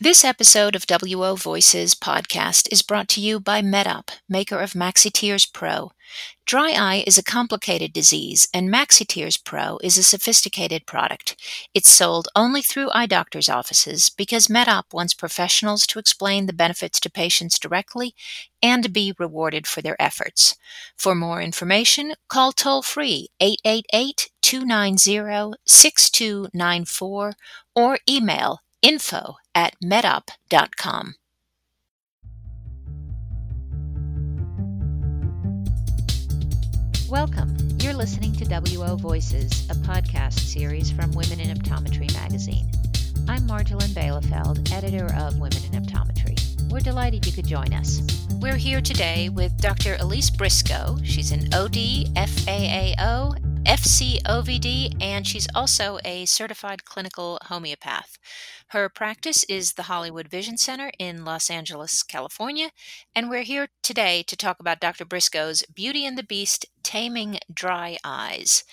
This episode of WO Voices podcast is brought to you by MedOp, maker of MaxiTears Pro. Dry eye is a complicated disease, and MaxiTears Pro is a sophisticated product. It's sold only through eye doctors' offices because MedOp wants professionals to explain the benefits to patients directly and be rewarded for their efforts. For more information, call toll free 888 290 6294 or email info at medop.com. Welcome. You're listening to WO Voices, a podcast series from Women in Optometry magazine. I'm Marjolijn Bijlefeld, editor of Women in Optometry. We're delighted you could join us. We're here today with Dr. Elise Brisco. She's an OD, FAAO, FCOVD, and she's also a certified clinical homeopath. Her practice is the Hollywood Vision Center in Los Angeles, California, and we're here today to talk about Dr. Brisco's Beauty and the Beast Taming Dry Eyes.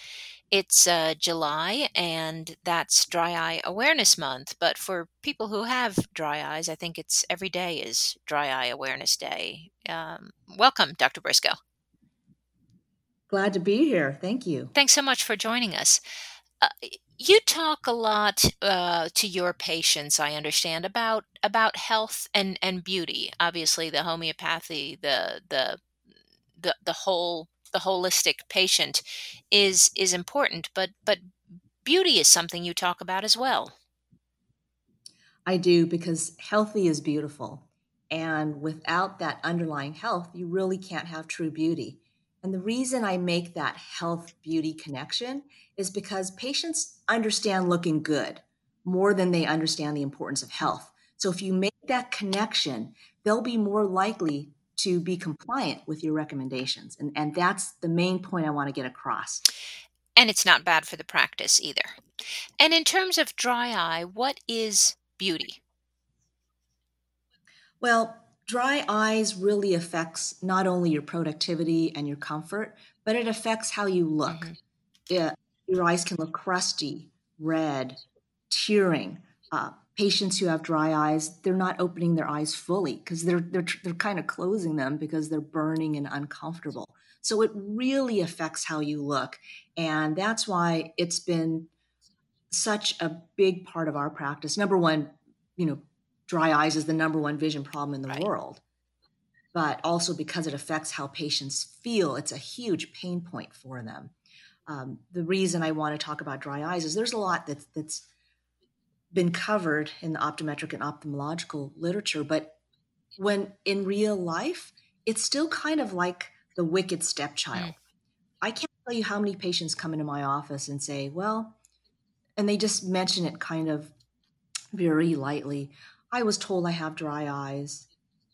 It's uh, July, and that's Dry Eye Awareness Month. But for people who have dry eyes, I think it's every day is Dry Eye Awareness Day. Um, welcome, Dr. Brisco. Glad to be here. Thank you. Thanks so much for joining us. Uh, you talk a lot uh, to your patients, I understand, about about health and, and beauty. Obviously, the homeopathy, the the the the whole the holistic patient is is important, but but beauty is something you talk about as well. I do because healthy is beautiful, and without that underlying health, you really can't have true beauty. And the reason I make that health beauty connection is because patients understand looking good more than they understand the importance of health. So if you make that connection, they'll be more likely to be compliant with your recommendations. And, and that's the main point I want to get across. And it's not bad for the practice either. And in terms of dry eye, what is beauty? Well, dry eyes really affects not only your productivity and your comfort, but it affects how you look. Mm-hmm. Yeah, your eyes can look crusty, red, tearing. Uh, patients who have dry eyes, they're not opening their eyes fully because they're they're they're kind of closing them because they're burning and uncomfortable. So it really affects how you look, and that's why it's been such a big part of our practice. Number one, you know, dry eyes is the number one vision problem in the right. world. But also because it affects how patients feel, it's a huge pain point for them. Um, the reason I want to talk about dry eyes is there's a lot that's, that's been covered in the optometric and ophthalmological literature, but when in real life, it's still kind of like the wicked stepchild. Mm. I can't tell you how many patients come into my office and say, well, and they just mention it kind of very lightly. I was told I have dry eyes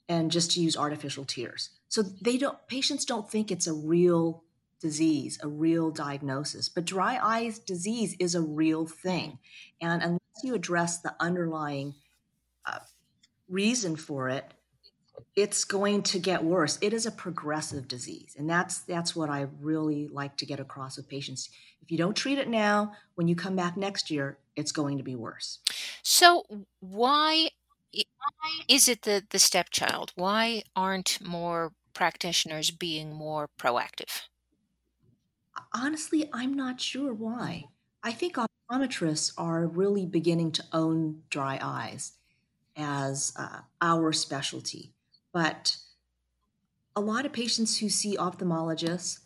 and just to use artificial tears. So they don't patients don't think it's a real disease, a real diagnosis. But dry eyes disease is a real thing. And unless you address the underlying uh, reason for it, it's going to get worse. It is a progressive disease. And that's that's what I really like to get across with patients. If you don't treat it now, when you come back next year, it's going to be worse. So why is it the the stepchild? Why aren't more practitioners being more proactive? Honestly, I'm not sure why. I think optometrists are really beginning to own dry eyes as uh, our specialty. But a lot of patients who see ophthalmologists,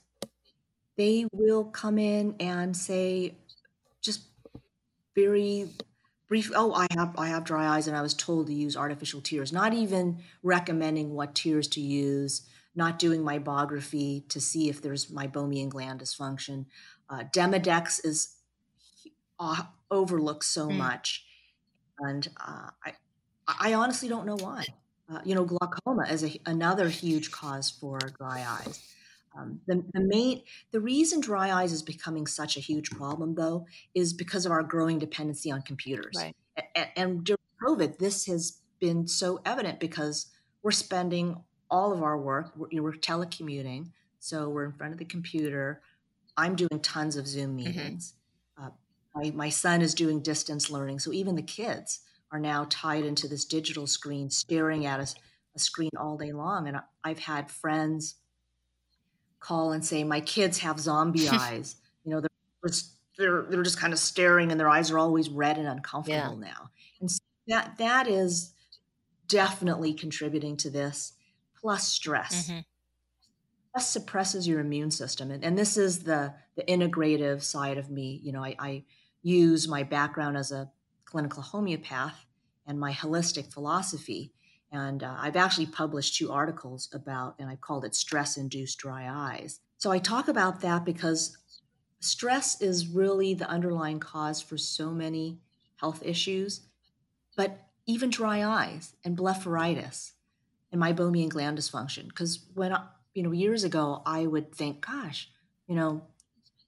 they will come in and say, just very brief oh i have i have dry eyes and i was told to use artificial tears. Not even recommending what tears to use not doing meibography to see if there's meibomian gland dysfunction. Uh, demodex is uh, overlooked so mm. much and uh, i i honestly don't know why. Uh, you know glaucoma is a, another huge cause for dry eyes um, the, the main the reason dry eyes is becoming such a huge problem though is because of our growing dependency on computers right. and, and during covid this has been so evident because we're spending all of our work we're, we're telecommuting so we're in front of the computer i'm doing tons of zoom mm-hmm. meetings mm-hmm. uh, my, my son is doing distance learning so even the kids are now tied into this digital screen, staring at a, a screen all day long. And I've had friends call and say, "My kids have zombie eyes." You know, they're just, they're they're just kind of staring, and their eyes are always red and uncomfortable yeah. now. And so that that is definitely contributing to this. Plus stress. Mm-hmm. Stress suppresses your immune system, and, and this is the the integrative side of me. You know, I, I use my background as a clinical homeopath and my holistic philosophy. And uh, I've actually published two articles about, and I called it stress induced dry eyes. So I talk about that because stress is really the underlying cause for so many health issues, but even dry eyes and blepharitis and meibomian gland dysfunction. Because when, I, you know, years ago, I would think, gosh, you know,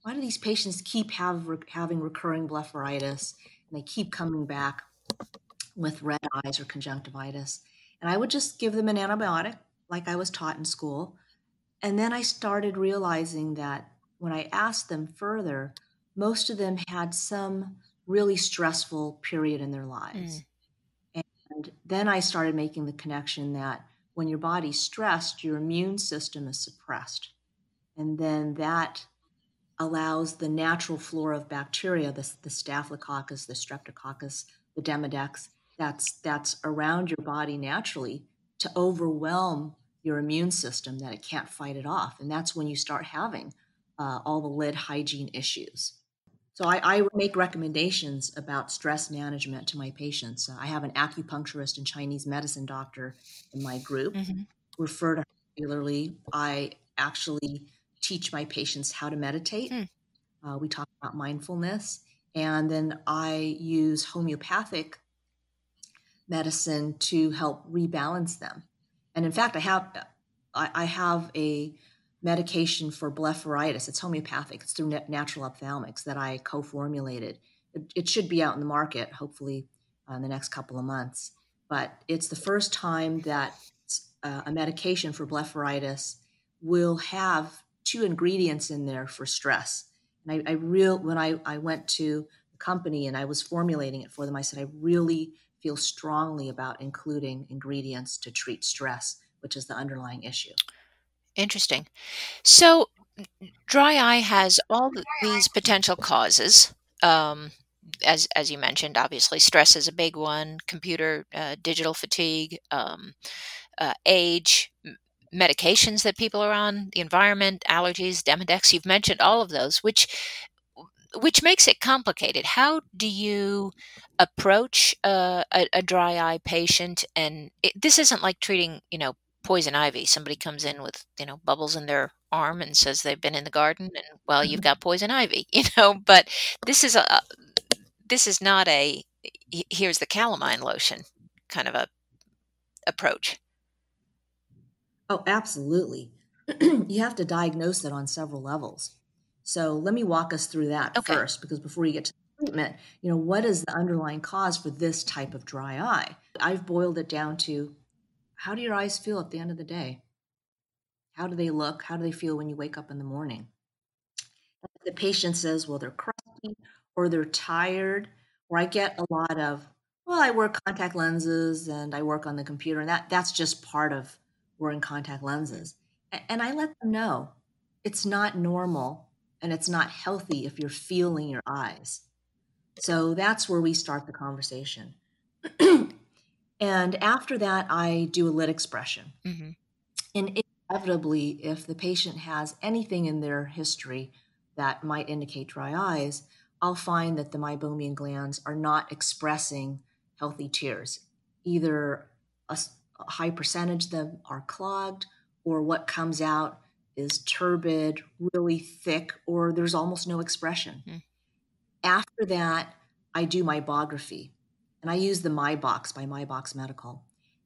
why do these patients keep have, having recurring blepharitis and they keep coming back with red eyes or conjunctivitis? And I would just give them an antibiotic like I was taught in school. And then I started realizing that when I asked them further, most of them had some really stressful period in their lives. Mm. And then I started making the connection that when your body's stressed, your immune system is suppressed. And then that allows the natural flora of bacteria, the, the staphylococcus, the streptococcus, the demodex, that's that's around your body naturally to overwhelm your immune system that it can't fight it off, and that's when you start having uh, all the lid hygiene issues. So I, I, make recommendations about stress management to my patients. I have an acupuncturist and Chinese medicine doctor in my group. Mm-hmm. Refer to regularly. I actually teach my patients how to meditate. Mm. Uh, we talk about mindfulness. And then I use homeopathic medicine to help rebalance them. And in fact, I have I, I have a medication for blepharitis. It's homeopathic. It's through Natural Ophthalmics that I co-formulated. It, it should be out in the market, hopefully, uh, in the next couple of months. But it's the first time that uh, a medication for blepharitis will have two ingredients in there for stress. And I, I real when I, I went to the company and I was formulating it for them, I said I really feel strongly about including ingredients to treat stress, which is the underlying issue. Interesting. So, dry eye has all these potential causes. Um, as as you mentioned, obviously stress is a big one. Computer, uh, digital fatigue, um, uh, age, medications that people are on, the environment, allergies, Demodex. You've mentioned all of those, which which makes it complicated. How do you approach a, a, a dry eye patient? And it, this isn't like treating, you know, poison ivy. Somebody comes in with, you know, bubbles in their arm and says they've been in the garden, and well, you've mm-hmm. got poison ivy, you know. But this is a this is not a here's the calamine lotion kind of a approach. Oh, absolutely. you have to diagnose it on several levels. So let me walk us through that okay. first, because before you get to the treatment, you know, what is the underlying cause for this type of dry eye? I've boiled it down to how do your eyes feel at the end of the day? How do they look? How do they feel when you wake up in the morning? The patient says, well, they're crusty or they're tired, or I get a lot of, well, I wear contact lenses and I work on the computer, and that that's just part of wearing contact lenses. And I let them know it's not normal and it's not healthy if you're feeling your eyes. So that's where we start the conversation. and after that, I do a lid expression. Mm-hmm. And inevitably, if the patient has anything in their history that might indicate dry eyes, I'll find that the meibomian glands are not expressing healthy tears. Either a, a high percentage of them are clogged, or what comes out is turbid, really thick, or there's almost no expression. Mm. After that, I do meibography, and I use the MeiBox by MeiBox Medical,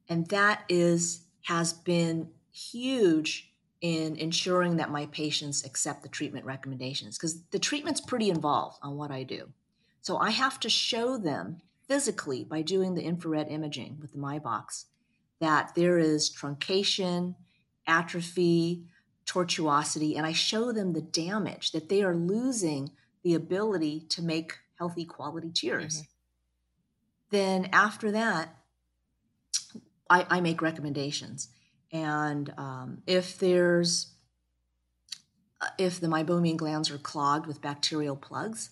and that is has been huge in ensuring that my patients accept the treatment recommendations because the treatment's pretty involved on what I do. So I have to show them physically by doing the infrared imaging with the MeiBox that there is truncation, atrophy, tortuosity, and I show them the damage that they are losing the ability to make healthy quality tears. Mm-hmm. then after that, I, I make recommendations. And um, if there's uh, if the meibomian glands are clogged with bacterial plugs,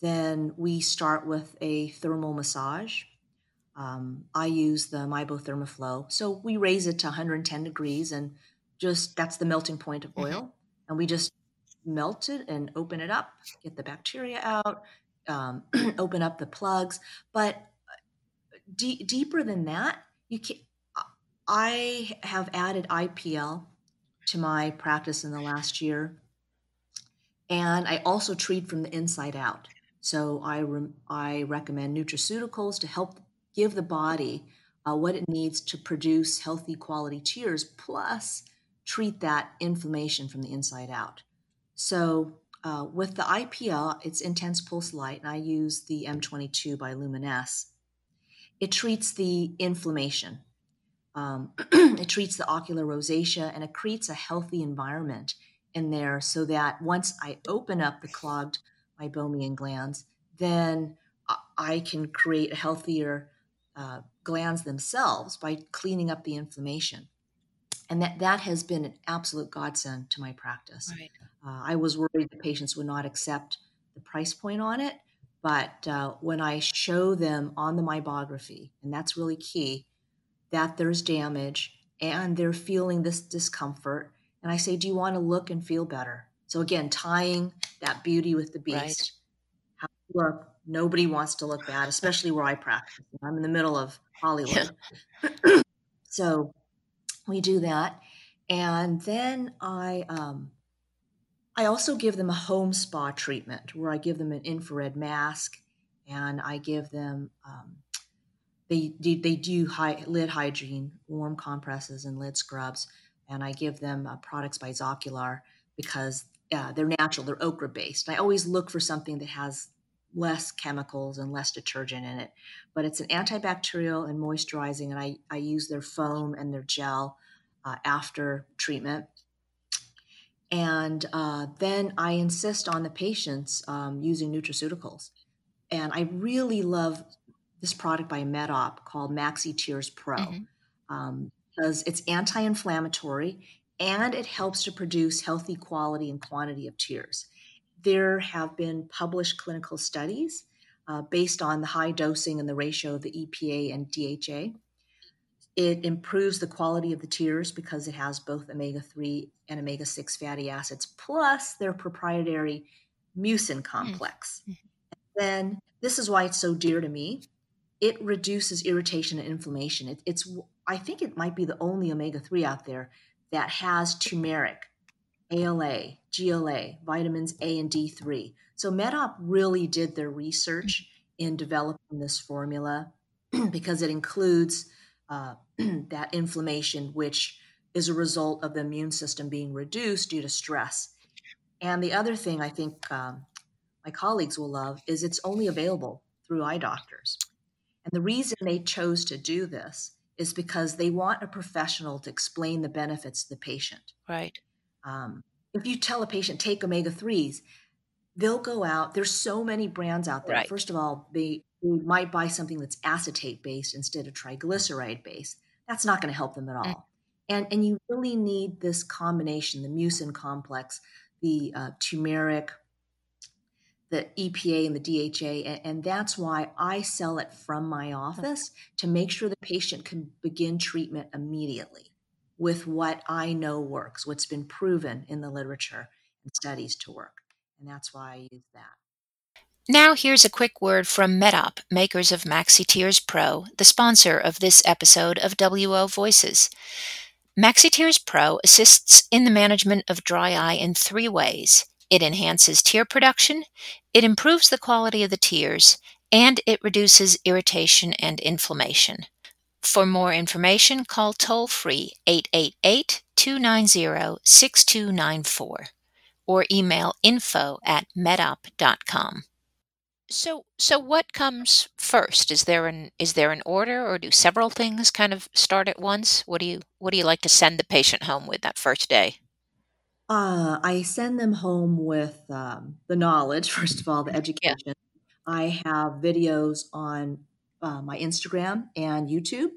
then we start with a thermal massage. Um, I use the MiBo Thermoflo. So we raise it to 110 degrees and just that's the melting point of mm-hmm. oil. Mm-hmm. And we just melt it and open it up, get the bacteria out, um, open up the plugs. But uh, d- deeper than that, you can. I have added IPL to my practice in the last year, and I also treat from the inside out. So I re- I recommend nutraceuticals to help give the body uh, what it needs to produce healthy quality tears, plus treat that inflammation from the inside out. So uh, with the IPL, it's intense pulse light, and I use the M22 by Lumenis. It treats the inflammation. Um, it treats the ocular rosacea, and it creates a healthy environment in there so that once I open up the clogged meibomian glands, then I can create healthier uh, glands themselves by cleaning up the inflammation and that that has been an absolute godsend to my practice. Right. Uh, I was worried that patients would not accept the price point on it, but uh, when I show them on the meibography, and that's really key, that there's damage and they're feeling this discomfort, and I say, "Do you want to look and feel better?" So again, tying that beauty with the beast. Right. How look? Nobody wants to look bad, especially where I practice. I'm in the middle of Hollywood. Yeah. so we do that. And then I um, I also give them a home spa treatment where I give them an infrared mask and I give them um, they do, they do high, lid hygiene, warm compresses and lid scrubs, and I give them uh, products by Zocular because uh, they're natural, they're okra based. I always look for something that has less chemicals and less detergent in it. But it's an antibacterial and moisturizing, and I, I use their foam and their gel uh, after treatment. And uh, then I insist on the patients um, using nutraceuticals. And I really love this product by MedOp called Maxi Tears Pro mm-hmm. um, because it's anti inflammatory and it helps to produce healthy quality and quantity of tears there have been published clinical studies uh, based on the high dosing and the ratio of the EPA and DHA. It improves the quality of the tears because it has both omega 3 and omega 6 fatty acids, plus their proprietary mucin complex. Mm-hmm. Then, this is why it's so dear to me. It reduces irritation and inflammation. It, it's, I think it might be the only omega 3 out there that has turmeric ALA, GLA, vitamins A and D3. So MedOp really did their research in developing this formula because it includes uh, that inflammation, which is a result of the immune system being reduced due to stress. And the other thing I think um, my colleagues will love is it's only available through eye doctors. And the reason they chose to do this is because they want a professional to explain the benefits to the patient. Right. Um, if you tell a patient take omega 3s, they'll go out. There's so many brands out there. Right. First of all, they, they, might buy something that's acetate based instead of triglyceride based. That's not going to help them at mm. all. And, and you really need this combination the mucin complex, the uh, turmeric, the EPA and the DHA. And, and that's why I sell it from my office to make sure the patient can begin treatment immediately with what I know works, what's been proven in the literature and studies to work. And that's why I use that. Now, here's a quick word from MedOp, makers of Maxi Tears Pro, the sponsor of this episode of WO Voices. Maxi Tears Pro assists in the management of dry eye in three ways it enhances tear production, it improves the quality of the tears, and it reduces irritation and inflammation. For more information, call toll free 888 290 6294 or email info at medop.com. So, so what comes first? Is there an is there an order, or do several things kind of start at once? What do you what do you like to send the patient home with that first day? Uh, I send them home with um, the knowledge, first of all, the education. Yeah. I have videos on uh, my Instagram and YouTube.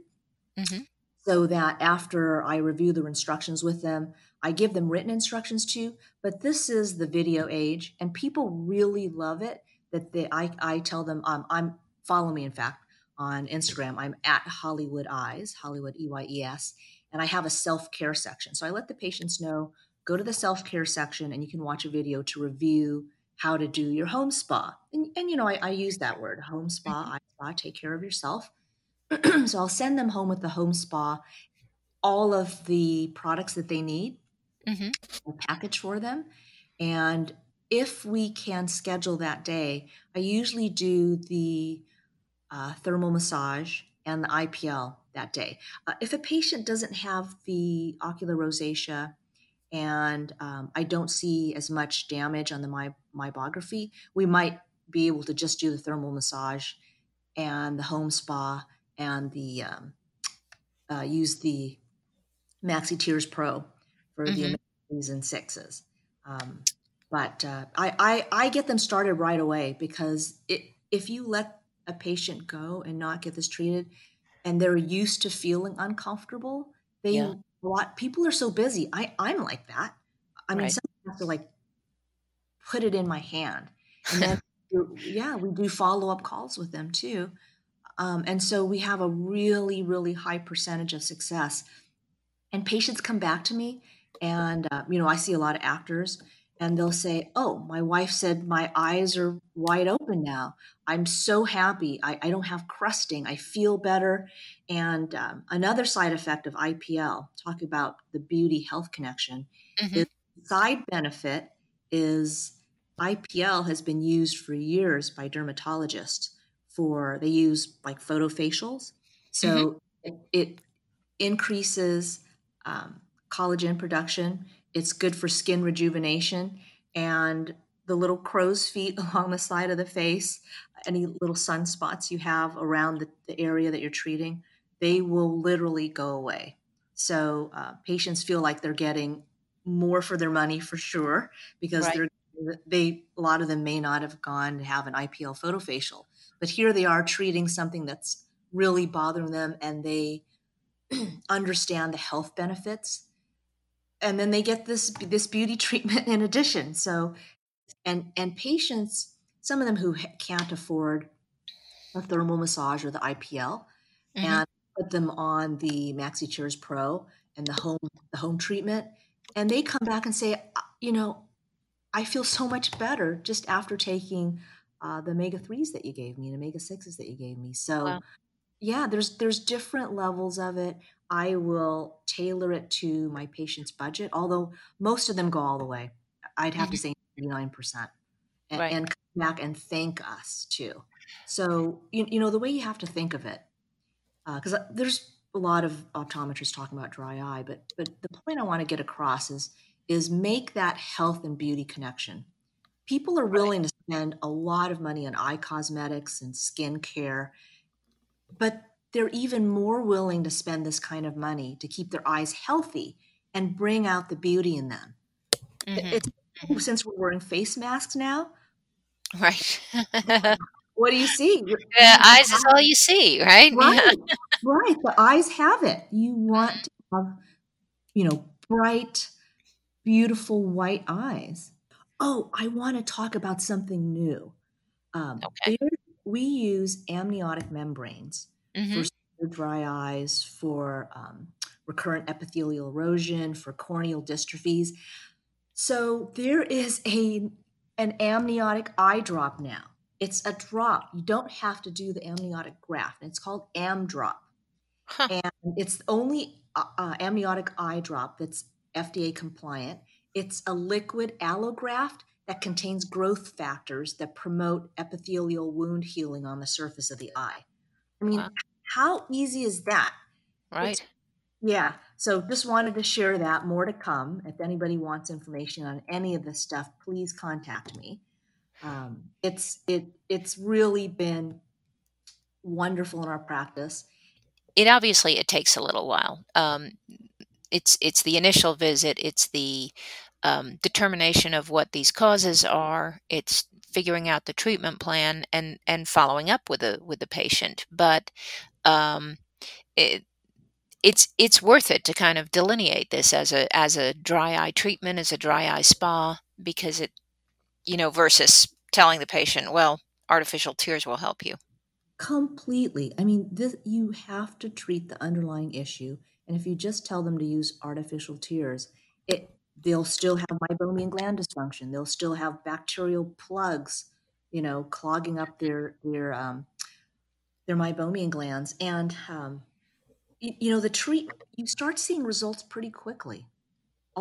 Mm-hmm. So that after I review the instructions with them, I give them written instructions too. But this is the video age, and people really love it. That they, I, I tell them, um, I'm follow me. In fact, on Instagram, I'm at Hollywood Eyes, Hollywood E Y E S, and I have a self care section. So I let the patients know go to the self care section, and you can watch a video to review how to do your home spa. And, and you know, I, I use that word home spa, mm-hmm. spa, take care of yourself. so I'll send them home with the home spa, all of the products that they need, mm-hmm. a package for them. And if we can schedule that day, I usually do the uh, thermal massage and the IPL that day. Uh, if a patient doesn't have the ocular rosacea and um, I don't see as much damage on the my, meibography, we might be able to just do the thermal massage and the home spa and the um, uh, use the Maxi Tears Pro for mm-hmm. the and sixes. Um, but uh, I, I, I get them started right away because it, if you let a patient go and not get this treated, and they're used to feeling uncomfortable, they yeah a lot people are so busy i i'm like that i mean right. sometimes have to like put it in my hand and then yeah we do follow-up calls with them too um, and so we have a really really high percentage of success and patients come back to me and uh, you know i see a lot of actors and they'll say, Oh, my wife said my eyes are wide open now. I'm so happy. I, I don't have crusting. I feel better. And um, another side effect of IPL, talk about the beauty health connection, mm-hmm. is side benefit is IPL has been used for years by dermatologists for, they use like photofacials. So mm-hmm. it, it, increases um, collagen production it's good for skin rejuvenation and the little crow's feet along the side of the face, any little sunspots you have around the, the area that you're treating, they will literally go away. So uh, patients feel like they're getting more for their money for sure because right. they're they a lot of them may not have gone to have an IPL photo facial, but here they are treating something that's really bothering them and they understand the health benefits and then they get this this beauty treatment in addition so and and patients some of them who can't afford a thermal massage or the IPL mm-hmm. and put them on the Maxi Tears Pro and the home the home treatment and they come back and say you know I feel so much better just after taking uh, the omega 3s that you gave me and omega 6s that you gave me so wow. yeah there's there's different levels of it I will tailor it to my patient's budget, although most of them go all the way. I'd have mm-hmm. to say 99%. And, right. and, come back and thank us too. So, you, you know, the way you have to think of it, because uh, there's a lot of optometrists talking about dry eye, but but the point I want to get across is is make that health and beauty connection. People are willing right. to spend a lot of money on eye cosmetics and skin care, but they're even more willing to spend this kind of money to keep their eyes healthy and bring out the beauty in them. Mm-hmm. mm-hmm. Since we're wearing face masks now, right? what do you see? The eyes is all you see, right? Right, yeah. right. The eyes have it. You want to have, you know, bright, beautiful white eyes. Oh, I want to talk about something new. Um, okay. We use amniotic membranes mm-hmm. for dry eyes, for um, recurrent epithelial erosion, for corneal dystrophies. So there is a an amniotic eye drop now. It's a drop. You don't have to do the amniotic graft. It's called Amdrop, huh. and it's the only uh, uh, amniotic eye drop that's FDA compliant. It's a liquid allograft that contains growth factors that promote epithelial wound healing on the surface of the eye. I mean, wow. how easy is that? Right. It's, yeah. So just wanted to share that. More to come. If anybody wants information on any of this stuff, please contact me. Um, it's it it's really been wonderful in our practice. It obviously it takes a little while. Um, it's it's the initial visit. It's the um, determination of what these causes are. It's figuring out the treatment plan and and following up with the with the patient. But um, it, it's it's worth it to kind of delineate this as a as a dry eye treatment, as a dry eye spa, because it, you know, versus telling the patient, well, artificial tears will help you. Completely. I mean, this, you have to treat the underlying issue, and if you just tell them to use artificial tears, it they'll still have meibomian gland dysfunction. They'll still have bacterial plugs, you know, clogging up their their um, their meibomian glands, and um, you, you know the treat you start seeing results pretty quickly.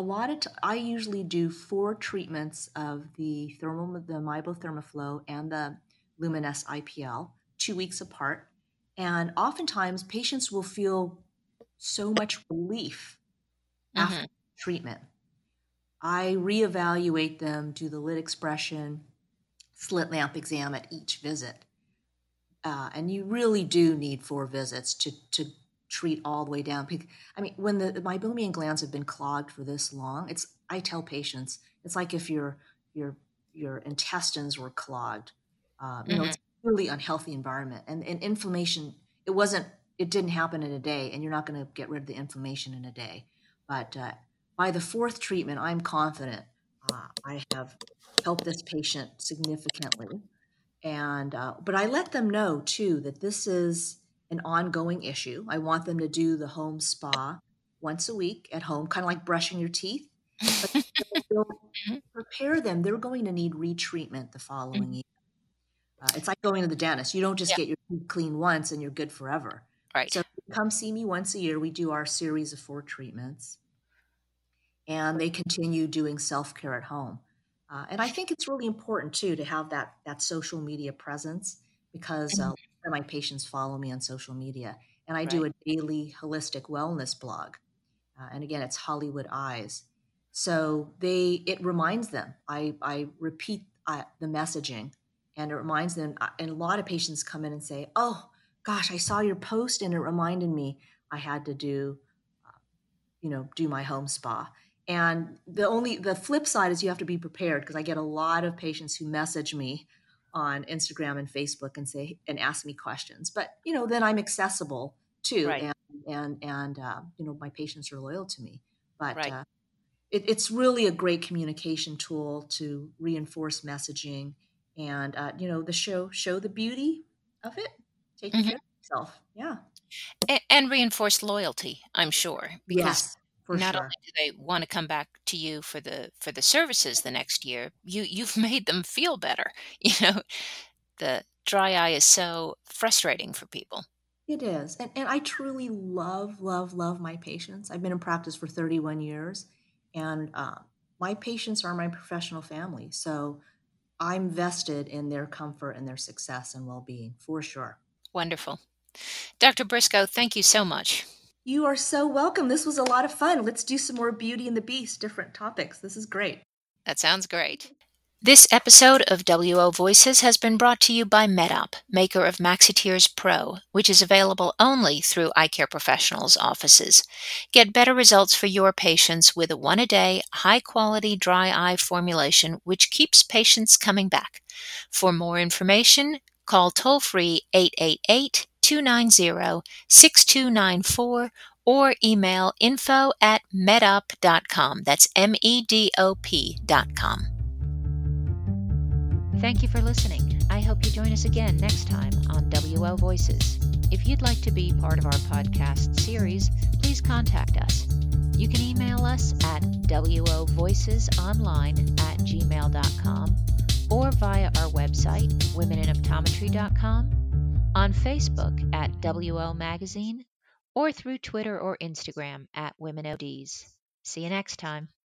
A lot of t- I usually do four treatments of the thermal the MiBo Thermoflo and the Lumenis IPL two weeks apart. And oftentimes, patients will feel so much relief mm-hmm. after treatment. I reevaluate them, do the lid expression, slit lamp exam at each visit. Uh, and you really do need four visits to, to treat all the way down. I mean, when the, meibomian glands have been clogged for this long, it's I tell patients it's like if your your your intestines were clogged. Um, you mm-hmm. know, it's a really unhealthy environment and, and inflammation it wasn't it didn't happen in a day and you're not going to get rid of the inflammation in a day but uh, by the fourth treatment i'm confident uh, i have helped this patient significantly and uh, but i let them know too that this is an ongoing issue i want them to do the home spa once a week at home kind of like brushing your teeth mm-hmm. prepare them they're going to need retreatment the following mm-hmm. year uh, it's like going to the dentist. You don't just yeah. get your teeth clean once and you're good forever. Right. So come see me once a year. We do our series of four treatments, and they continue doing self care at home. Uh, and I think it's really important too to have that that social media presence because uh, mm-hmm. my patients follow me on social media, and I right. do a daily holistic wellness blog. Uh, and again, it's Hollywood Eyes. So they it reminds them. I I repeat uh, the messaging and it reminds them uh, and a lot of patients come in and say oh gosh i saw your post and it reminded me i had to do uh, you know do my home spa and the only the flip side is you have to be prepared because i get a lot of patients who message me on instagram and facebook and say and ask me questions but you know then i'm accessible too right. and and and uh, you know my patients are loyal to me but right. uh, it, it's really a great communication tool to reinforce messaging and uh, you know the show show the beauty of it take mm-hmm. care of yourself yeah and, and, reinforce loyalty i'm sure because yes, not sure. only do they want to come back to you for the for the services the next year you you've made them feel better you know the dry eye is so frustrating for people it is and, and i truly love love love my patients i've been in practice for 31 years and uh, my patients are my professional family so I'm vested in their comfort and their success and well being for sure. Wonderful. Dr. Brisco, thank you so much. You are so welcome. This was a lot of fun. Let's do some more Beauty and the Beast, different topics. This is great. That sounds great. This episode of WO Voices has been brought to you by MedOp, maker of MaxiTears Pro, which is available only through eye care professionals' offices. Get better results for your patients with a one a day, high quality dry eye formulation which keeps patients coming back. For more information, call toll free 888 290 6294 or email info at medop.com. That's M E D O P.com. Thank you for listening. I hope you join us again next time on WO Voices. If you'd like to be part of our podcast series, please contact us. You can email us at wovoicesonline at gmail.com or via our website, womeninoptometry.com, on Facebook at WO Magazine, or through Twitter or Instagram at WomenODs. See you next time.